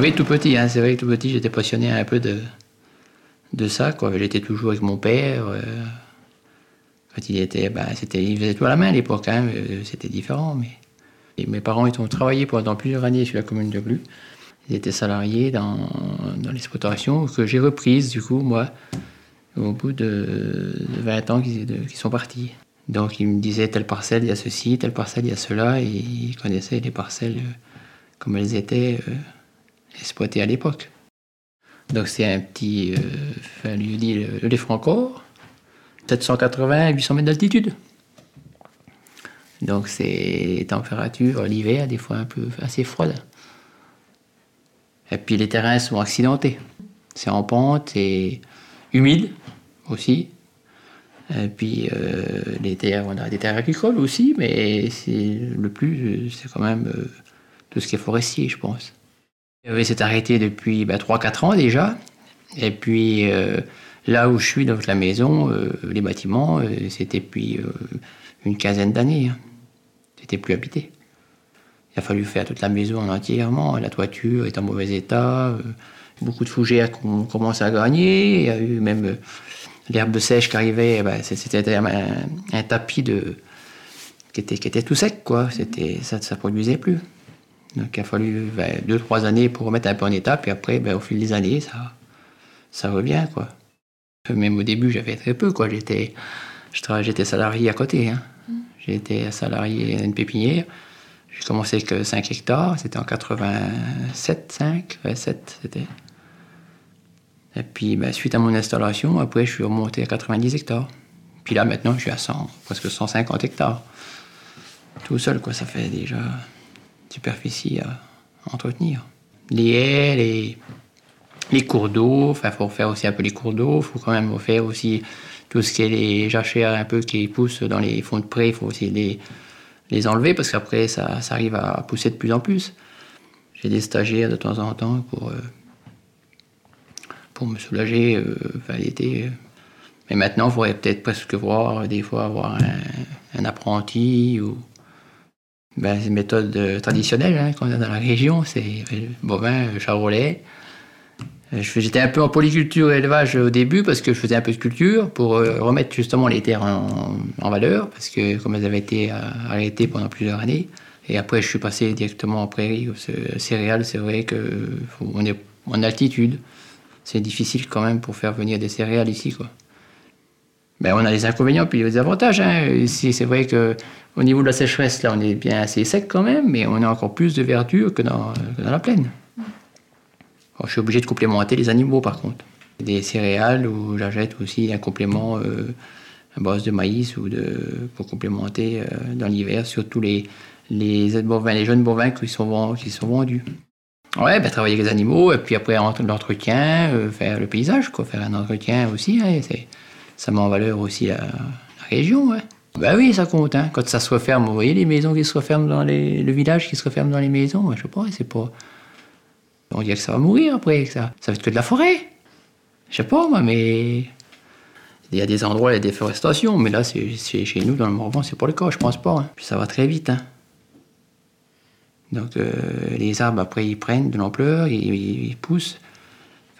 Oui, tout petit, hein, c'est vrai que tout petit, j'étais passionné un peu de, de ça. J'étais toujours avec mon père. Euh, quand il était, ben, c'était, il faisait tout à la main à l'époque, hein, euh, c'était différent. Mais mes parents ils ont travaillé pendant plusieurs années sur la commune de Glu. Ils étaient salariés dans, dans l'exploitation que j'ai reprise, du coup, moi, au bout de 20 ans qu'ils sont partis. Donc ils me disaient telle parcelle, il y a ceci, telle parcelle, il y a cela, et ils connaissaient les parcelles euh, comme elles étaient euh, exploitées à l'époque. Donc c'est un petit euh, lieu dit le, le Francor, 780-800 mètres d'altitude. Donc c'est température l'hiver, des fois un peu assez froide. Et puis les terrains sont accidentés. C'est en pente et humide aussi. Et puis euh, les terres, on a des terres agricoles aussi, mais c'est le plus, c'est quand même euh, tout ce qui est forestier, je pense. Oui, c'est arrêté depuis bah, 3-4 ans déjà. Et puis euh, là où je suis, dans la maison, les bâtiments, c'était depuis une quinzaine d'années. Hein. C'était plus habité. Il a fallu faire toute la maison entièrement. La toiture est en mauvais état. beaucoup de fougères qu'on commence à gagner. Il y a eu même l'herbe sèche qui arrivait, eh ben, c'était un, tapis de, qui, était, qui était tout sec, quoi. C'était, ça ne produisait plus. Donc il a fallu ben, deux, trois années pour remettre un peu en état, puis après, ben, au fil des années, ça, ça revient, quoi. Même au début, j'avais très peu, quoi. J'étais, j'étais salarié à côté. Hein. J'étais salarié à une pépinière. J'ai commencé avec 5 hectares, c'était en 87, 5, 7, c'était. Et puis, ben, suite à mon installation, après, je suis remonté à 90 hectares. Puis là, maintenant, je suis à 100, presque 150 hectares. Tout seul, quoi, ça fait déjà superficie à entretenir. Les haies, les, les cours d'eau, enfin, faut faire aussi un peu les cours d'eau, faut quand même faire aussi tout ce qui est les jachères un peu qui poussent dans les fonds de pré, il faut aussi les, les enlever parce qu'après, ça, ça, arrive à pousser de plus en plus. J'ai des stagiaires de temps en temps pour. Euh, pour me soulager euh, l'été. Mais maintenant, il faudrait peut-être presque voir, des fois, avoir un, apprenti ou. Ben, c'est une méthode euh, traditionnelle hein, qu'on a dans la région, c'est bovin, euh, charolais. Euh, j'étais un peu en polyculture et élevage au début parce que je faisais un peu de culture pour remettre justement les terres en, en valeur parce que comme elles avaient été arrêtées pendant plusieurs années. Et après, je suis passé directement en prairie. Céréales, c'est vrai qu'on est en altitude c'est difficile quand même pour faire venir des céréales ici. Quoi. Ben, on a les inconvénients puis les avantages. Hein. Ici, c'est vrai que au niveau de la sécheresse, là, on est bien assez sec quand même, mais on a encore plus de verdure que dans, dans la plaine. je suis obligé de complémenter les animaux, par contre. Des céréales où j'achète aussi un complément euh, à base de maïs ou de, pour complémenter euh, dans l'hiver, surtout les, les, bovins, les jeunes bovins qui sont, qui sont vendus. Ouais, ben, travailler avec les animaux, et puis après l'entretien, euh, faire le paysage, quoi, faire un entretien aussi, hein, ça met en valeur aussi la, région. Ouais. Ben oui, ça compte. Hein. Quand ça se referme, vous voyez les maisons qui se referment dans les, le village qui se referme dans les maisons, je sais pas, c'est pas. On dirait que ça va mourir après, que ça, ça va être que de la forêt. Je sais pas, moi, mais. Il y a des endroits, il y a des déforestation, mais là, c'est chez nous, dans le Morvan, c'est pas le cas, je pense pas. Hein. Puis ça va très vite. Hein. Donc euh, les arbres, après, ils prennent de l'ampleur, ils, poussent.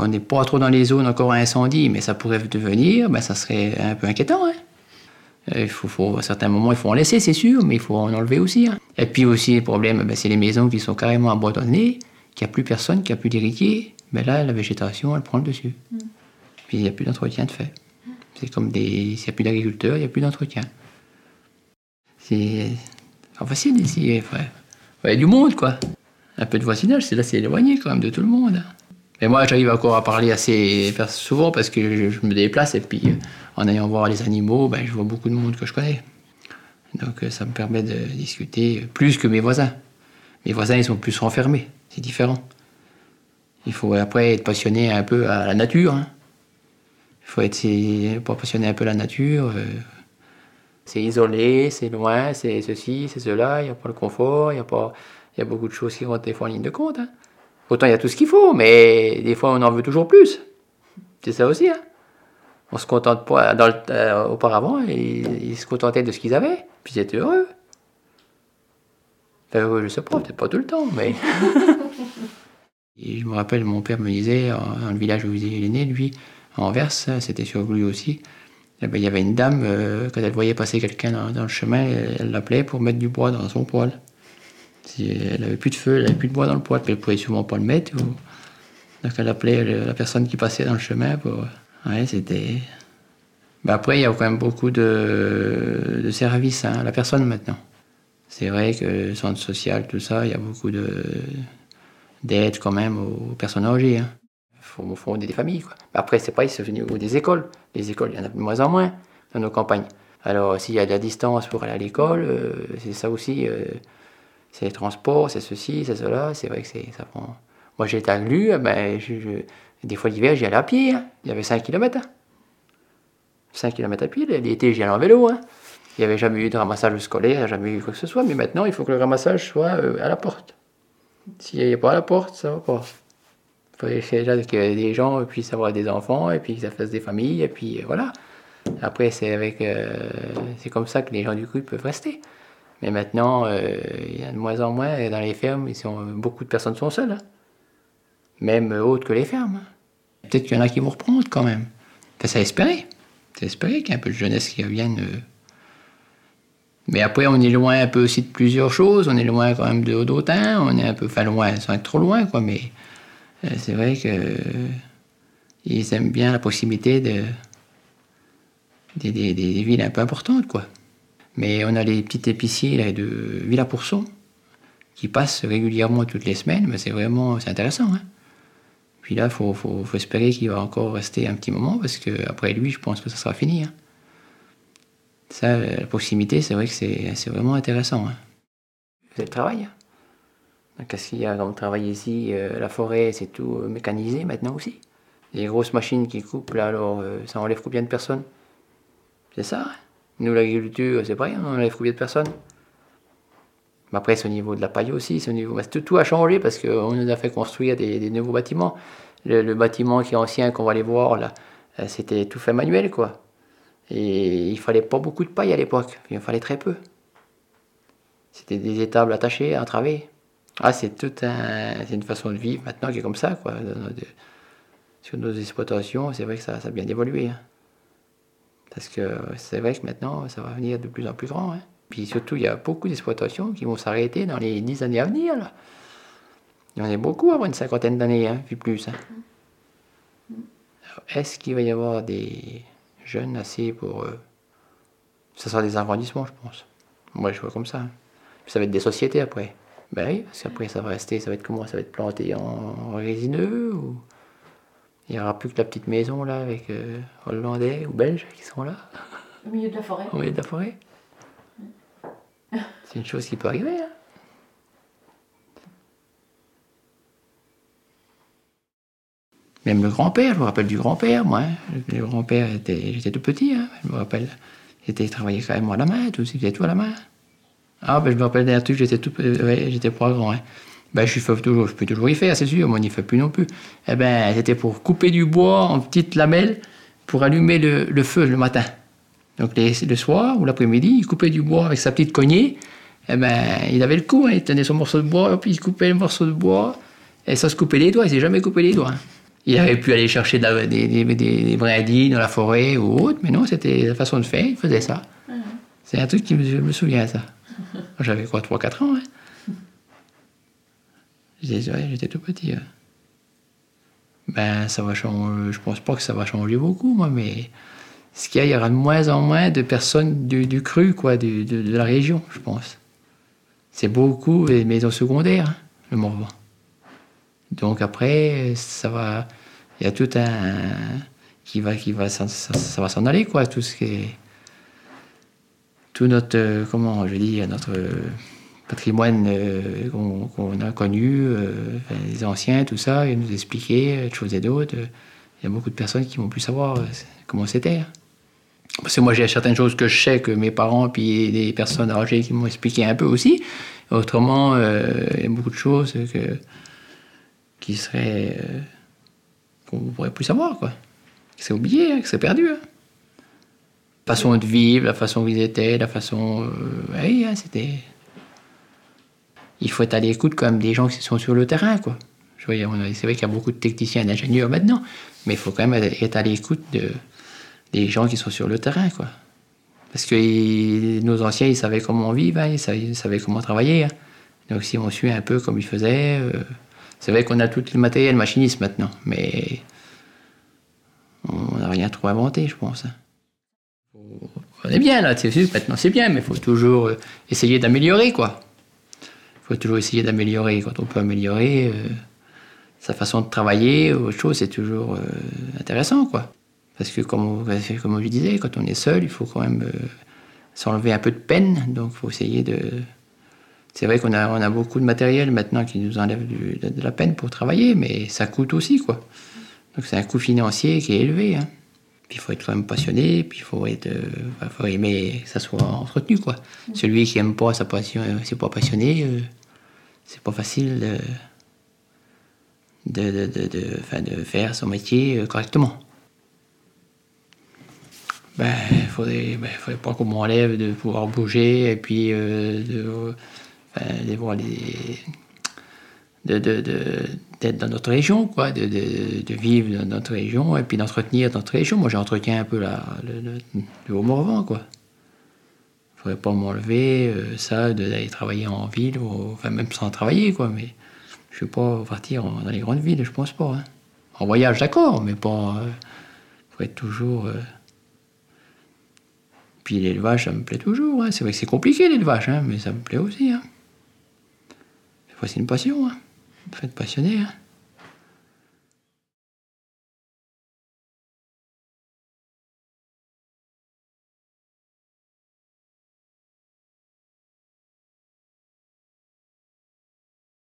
On n'est pas trop dans les zones encore à incendie, mais ça pourrait devenir, ben, ça serait un peu inquiétant. Hein. Il faut, à certains moments, il faut en laisser, c'est sûr, mais il faut en enlever aussi. Hein. Et puis aussi, le problème, ben, c'est les maisons qui sont carrément abandonnées, qu'il n'y a plus personne, qu'il n'y a plus d'héritiers. Mais là, la végétation, elle prend le dessus. Mm. Puis il n'y a plus d'entretien de fait. C'est comme des. S'il n'y a plus d'agriculteurs, il n'y a plus d'entretien. C'est. Pas facile ici, ouais, du monde, quoi. Un peu de voisinage, c'est là, c'est éloigné quand même de tout le monde. Mais moi, j'arrive encore à parler assez souvent parce que je, me déplace et puis en allant voir les animaux, ben, je vois beaucoup de monde que je connais. Donc ça me permet de discuter plus que mes voisins. Mes voisins, ils sont plus renfermés, c'est différent. Il faut après être passionné un peu à la nature. Hein. Il faut être pour passionner un peu à la nature. Euh, c'est isolé, c'est loin, c'est ceci, c'est cela, il n'y a pas le confort, il y a y a beaucoup de choses qui rentrent des fois en ligne de compte. Hein. Autant il y a tout ce qu'il faut, mais des fois on en veut toujours plus. C'est ça aussi. Hein. On se contente pas. Euh, auparavant, ils, se contentaient de ce qu'ils avaient, puis ils étaient heureux. Je sais pas, peut-être pas tout le temps, mais. Je me rappelle, mon père me disait, dans le village où il est né, lui, à Anvers, c'était sur lui aussi, eh ben, il y avait une dame, euh, quand elle voyait passer quelqu'un dans, le chemin, elle l'appelait pour mettre du bois dans son poêle. Si elle avait plus de feu, elle avait plus de bois dans le poêle, puis elle pouvait sûrement pas le mettre. Donc elle appelait la personne qui passait dans le chemin pour. Ouais, c'était. Ben, après, il y a quand même beaucoup de, de services hein, à la personne maintenant. C'est vrai que le centre social, tout ça, il y a beaucoup de d'aide quand même aux personnes âgées. Hein. Il faut fonder des familles. Quoi. Après, c'est pas c'est au niveau des écoles. Les écoles, il y en a de moins en moins dans nos campagnes. Alors, s'il y a de la distance pour aller à l'école, euh, c'est ça aussi. Euh, c'est les transports, c'est ceci, c'est cela. C'est vrai que ça prend. Moi, j'étais à Glu, ben, des fois l'hiver, j'y allais à pied. Hein. Il y avait 5 km. 5 km à pied. L'été, j'y allais en vélo. Hein. Il n'y avait jamais eu de ramassage scolaire, jamais eu quoi que ce soit. Mais maintenant, il faut que le ramassage soit euh, à la porte. S'il n'y a pas à la porte, ça va pas. Il faudrait déjà que des gens puissent avoir des enfants et puis que ça fasse des familles et puis euh, voilà. Après, c'est avec, euh, c'est comme ça que les gens du cru peuvent rester. Mais maintenant, il y a de moins en moins dans les fermes, beaucoup de personnes sont seules. Hein. Même autres que les fermes. Peut-être qu'il y en a qui vont reprendre quand même. C'est espérer. C'est espérer qu'il y ait un peu de jeunesse qui revienne. Mais après, on est loin un peu aussi de plusieurs choses. On est loin quand même de. On est un peu, enfin loin, sans être trop loin, quoi. Mais euh, c'est vrai que ils aiment bien la proximité de, des, villes un peu importantes, quoi. Mais on a les petits épiciers de Villa Pourson qui passent régulièrement toutes les semaines. Mais c'est vraiment c'est intéressant. Hein. Puis là, il faut, faut, espérer qu'il va encore rester un petit moment parce qu'après lui, je pense que ça sera fini. Hein. Ça, la proximité, c'est vrai que c'est vraiment intéressant. Hein. C'est le travail. Qu'est-ce qu'il y a comme travail ici euh, La forêt, c'est tout euh, mécanisé maintenant aussi. Les grosses machines qui coupent, là, alors euh, ça enlève combien de personnes? C'est ça. Hein. Nous, l'agriculture, c'est pareil, on enlève combien de personnes? Mais après, c'est au niveau de la paille aussi. Au niveau... tout, a changé parce qu'on nous a fait construire des, nouveaux bâtiments. Le, bâtiment qui est ancien, qu'on va aller voir, là, c'était tout fait manuel, quoi. Et il fallait pas beaucoup de paille à l'époque, il fallait très peu. C'était des étables attachées, entravées. Ah, c'est tout un, c'est une façon de vivre maintenant qui est comme ça, quoi. Sur nos exploitations, c'est vrai que ça, ça a bien évolué. Hein. Parce que c'est vrai que maintenant, ça va venir de plus en plus grand. Hein. Puis surtout, il y a beaucoup d'exploitations qui vont s'arrêter dans les dix années à venir. Il y en a beaucoup avant une cinquantaine d'années, hein, puis plus. Hein. Est-ce qu'il va y avoir des, jeunes assez pour. Euh, ça sera des agrandissements, je pense? Moi, je vois comme ça. Hein. ça va être des sociétés après. Ben oui, parce qu'après, ça va rester, ça va être comment? Ça va être planté en, résineux ou. Il n'y aura plus que la petite maison là avec euh, Hollandais ou Belges qui sont là. Au milieu de la forêt. Au milieu de la forêt. C'est une chose qui peut arriver. Hein. Même le grand-père, je me rappelle du grand-père, moi. Hein. Le grand-père, j'étais tout petit, hein, je me rappelle. J'étais travaillé quand même à la main, tout, c'était tout à la main. Ah, ben je me rappelle d'un truc, j'étais tout, ouais, j'étais pas grand. Hein. Ben, je, fais toujours, je peux toujours y faire, c'est sûr, moi, on n'y fait plus non plus. Eh ben, c'était pour couper du bois en petites lamelles pour allumer le, le feu le matin. Donc, les, le soir ou l'après-midi, il coupait du bois avec sa petite cognée. Eh ben, il avait le coup, hein, il tenait son morceau de bois, puis il coupait le morceau de bois, et ça se coupait les doigts, il s'est jamais coupé les doigts. Il aurait pu aller chercher des, des, des, brindilles dans la forêt ou autre, mais non, c'était la façon de faire, il faisait ça. Mhm. C'est un truc qui me, je me souviens, ça. J'avais quoi, 3-4 ans, hein? J'étais tout petit. Ben, ça va changer. Je pense pas que ça va changer beaucoup, moi, mais ce qu'il y a, il y aura de moins en moins de personnes du, cru, quoi, de, la région, je pense. C'est beaucoup les maisons secondaires, hein, le Morvan. Donc après, ça va, il y a tout un qui va, qui va, ça, va s'en aller quoi, tout ce qui est, tout notre, comment je dis, notre patrimoine euh, qu'on a connu, euh, les anciens, tout ça, ils nous expliquaient des choses et d'autres. Il y a beaucoup de personnes qui vont plus savoir euh, comment c'était. Hein. Parce que moi, j'ai certaines choses que je sais que mes parents puis des personnes âgées qui m'ont expliqué un peu aussi. Autrement, il y a beaucoup de choses que qui serait. Euh, qu'on ne pourrait plus savoir, quoi. Serait oublié, hein, qui serait perdu. Hein. La façon de vivre, la façon où ils étaient, la façon. Euh, oui, hein, c'était. Il faut être à l'écoute même des gens qui sont sur le terrain, quoi. C'est vrai qu'il y a beaucoup de techniciens et d'ingénieurs maintenant, mais il faut quand même être à l'écoute de, des gens qui sont sur le terrain, quoi. Parce que nos anciens, ils savaient comment vivre, hein, ils, savaient, comment travailler. Hein. Donc si on suit un peu comme ils faisaient, euh, c'est vrai qu'on a tout le matériel machiniste maintenant, mais on n'a rien trop inventé, je pense. Hein. On est bien là, c'est maintenant c'est bien, mais il faut toujours euh, essayer d'améliorer, quoi. Faut toujours essayer d'améliorer. Quand on peut améliorer euh, sa façon de travailler, autre chose, c'est toujours intéressant, quoi. Parce que comme, comme je disais, quand on est seul, il faut quand même euh, s'enlever un peu de peine. Donc il faut essayer de... C'est vrai qu'on a, on a beaucoup de matériel maintenant qui nous enlève de, la peine pour travailler, mais ça coûte aussi, quoi. Donc c'est un coût financier qui est élevé. Hein. Puis il faut être quand même passionné, puis il faut, être, euh, faut aimer que ça soit entretenu, quoi. Celui qui aime pas sa passion, euh, c'est pas passionné, c'est pas facile de, de, de, de, faire son métier correctement ben, il faudrait, ben, faudrait pas qu'on m'enlève de pouvoir bouger et puis euh, de, de, voir les, de, de, d'être dans notre région, quoi, de, de, vivre dans notre région et puis d'entretenir notre région. Moi, j'entretiens un peu la, le, le, Haut-Morvan, quoi. Il faudrait pas m'enlever euh, ça, d'aller travailler en ville, enfin même sans travailler, quoi, mais je vais pas partir dans les grandes villes, je pense pas. Hein. En voyage, d'accord, mais pas. Il euh, faut être toujours. Puis l'élevage, ça me plaît toujours. Hein. C'est vrai que c'est compliqué l'élevage, hein, mais ça me plaît aussi. C'est une passion. Hein. Faut passionné.